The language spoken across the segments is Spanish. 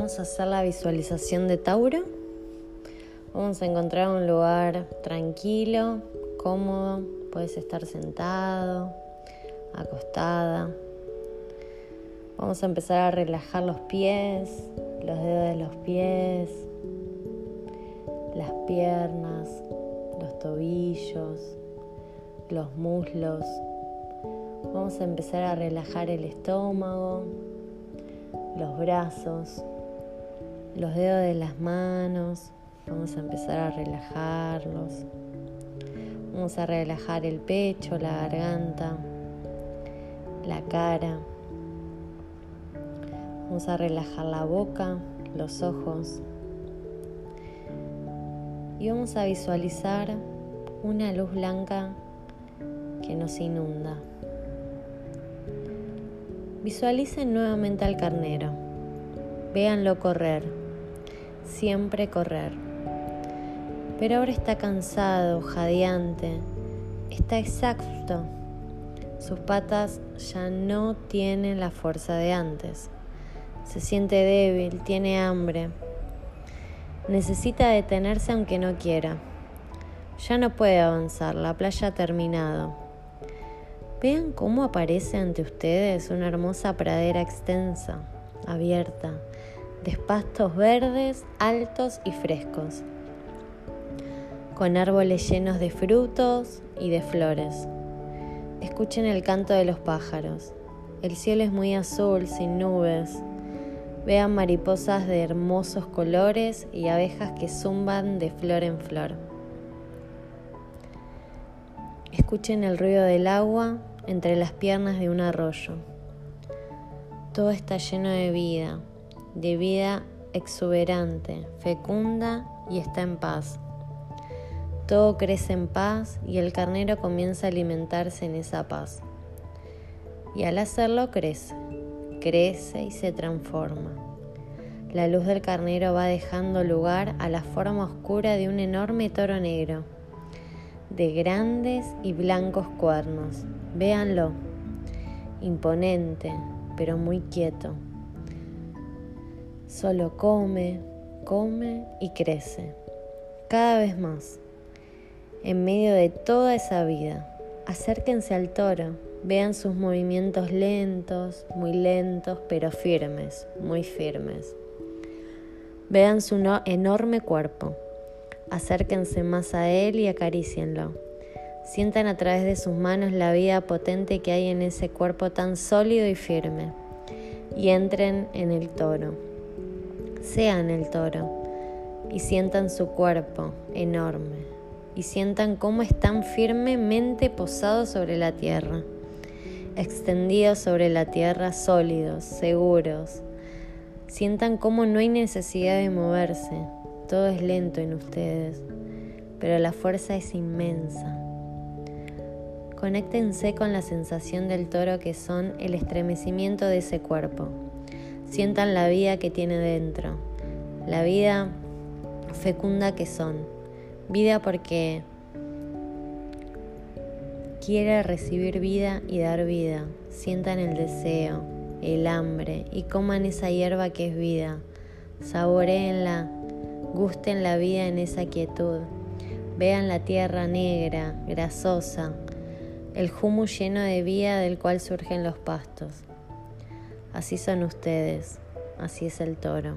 Vamos a hacer la visualización de Tauro. Vamos a encontrar un lugar tranquilo, cómodo. Puedes estar sentado, acostada. Vamos a empezar a relajar los pies, los dedos de los pies, las piernas, los tobillos, los muslos. Vamos a empezar a relajar el estómago, los brazos, los dedos de las manos. Vamos a empezar a relajarlos. Vamos a relajar el pecho, la garganta, la cara. Vamos a relajar la boca, los ojos. Y vamos a visualizar una luz blanca que nos inunda. Visualicen nuevamente al carnero. Véanlo correr. Siempre correr. Pero ahora está cansado, jadeante. Está exhausto. Sus patas ya no tienen la fuerza de antes. Se siente débil, tiene hambre. Necesita detenerse aunque no quiera. Ya no puede avanzar, la playa ha terminado. Vean cómo aparece ante ustedes una hermosa pradera extensa, abierta, de pastos verdes, altos y frescos, con árboles llenos de frutos y de flores. Escuchen el canto de los pájaros. El cielo es muy azul, sin nubes. Vean mariposas de hermosos colores y abejas que zumban de flor en flor. Escuchen el ruido del agua entre las piernas de un arroyo. Todo está lleno de vida, de vida exuberante, fecunda y está en paz. Todo crece en paz y el carnero comienza a alimentarse en esa paz. Y al hacerlo crece, crece y se transforma. La luz del carnero va dejando lugar a la forma oscura de un enorme toro negro de grandes y blancos cuernos. Véanlo, imponente, pero muy quieto. Solo come, come y crece, cada vez más. En medio de toda esa vida, acérquense al toro, vean sus movimientos lentos, muy lentos, pero firmes, muy firmes. Vean su enorme cuerpo Acérquense más a Él y acaricienlo. Sientan a través de sus manos la vida potente que hay en ese cuerpo tan sólido y firme. Y entren en el toro. Sean el toro. Y sientan su cuerpo enorme. Y sientan cómo están firmemente posados sobre la tierra. Extendidos sobre la tierra, sólidos, seguros. Sientan cómo no hay necesidad de moverse todo es lento en ustedes, pero la fuerza es inmensa. Conéctense con la sensación del toro que son el estremecimiento de ese cuerpo. Sientan la vida que tiene dentro, la vida fecunda que son. Vida porque quiere recibir vida y dar vida. Sientan el deseo, el hambre y coman esa hierba que es vida. Saboreenla Gusten la vida en esa quietud. Vean la tierra negra, grasosa, el humus lleno de vida del cual surgen los pastos. Así son ustedes, así es el toro.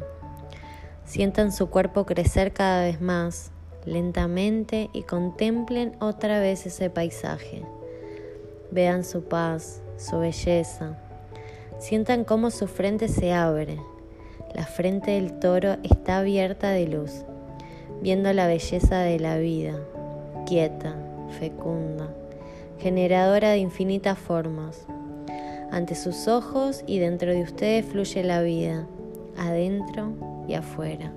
Sientan su cuerpo crecer cada vez más, lentamente, y contemplen otra vez ese paisaje. Vean su paz, su belleza. Sientan cómo su frente se abre, la frente del toro está abierta de luz, viendo la belleza de la vida, quieta, fecunda, generadora de infinitas formas. Ante sus ojos y dentro de ustedes fluye la vida, adentro y afuera.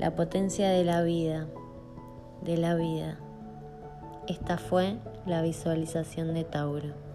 La potencia de la vida, de la vida. Esta fue la visualización de Tauro.